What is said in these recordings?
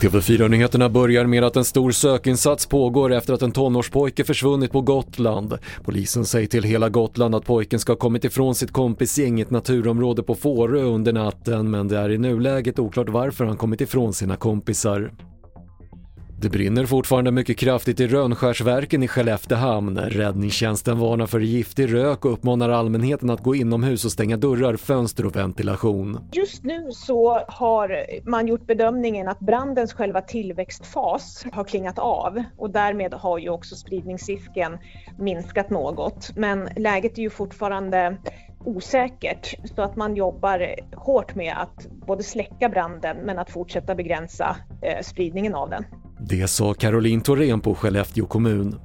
TV4-nyheterna börjar med att en stor sökinsats pågår efter att en tonårspojke försvunnit på Gotland. Polisen säger till hela Gotland att pojken ska ha kommit ifrån sitt kompisgäng i ett naturområde på Fårö under natten men det är i nuläget oklart varför han kommit ifrån sina kompisar. Det brinner fortfarande mycket kraftigt i Rönnskärsverken i Skelleftehamn. Räddningstjänsten varnar för giftig rök och uppmanar allmänheten att gå inomhus och stänga dörrar, fönster och ventilation. Just nu så har man gjort bedömningen att brandens själva tillväxtfas har klingat av och därmed har ju också spridningsrisken minskat något. Men läget är ju fortfarande osäkert så att man jobbar hårt med att både släcka branden men att fortsätta begränsa eh, spridningen av den. Det sa Caroline Thorén på Skellefteå kommun.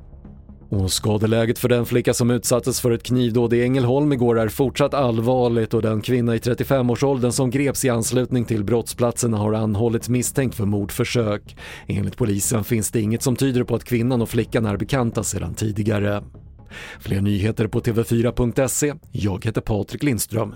Och skadeläget för den flicka som utsattes för ett knivdåd i Ängelholm igår är fortsatt allvarligt och den kvinna i 35-årsåldern som greps i anslutning till brottsplatsen har anhållits misstänkt för mordförsök. Enligt polisen finns det inget som tyder på att kvinnan och flickan är bekanta sedan tidigare. Fler nyheter på TV4.se. Jag heter Patrik Lindström.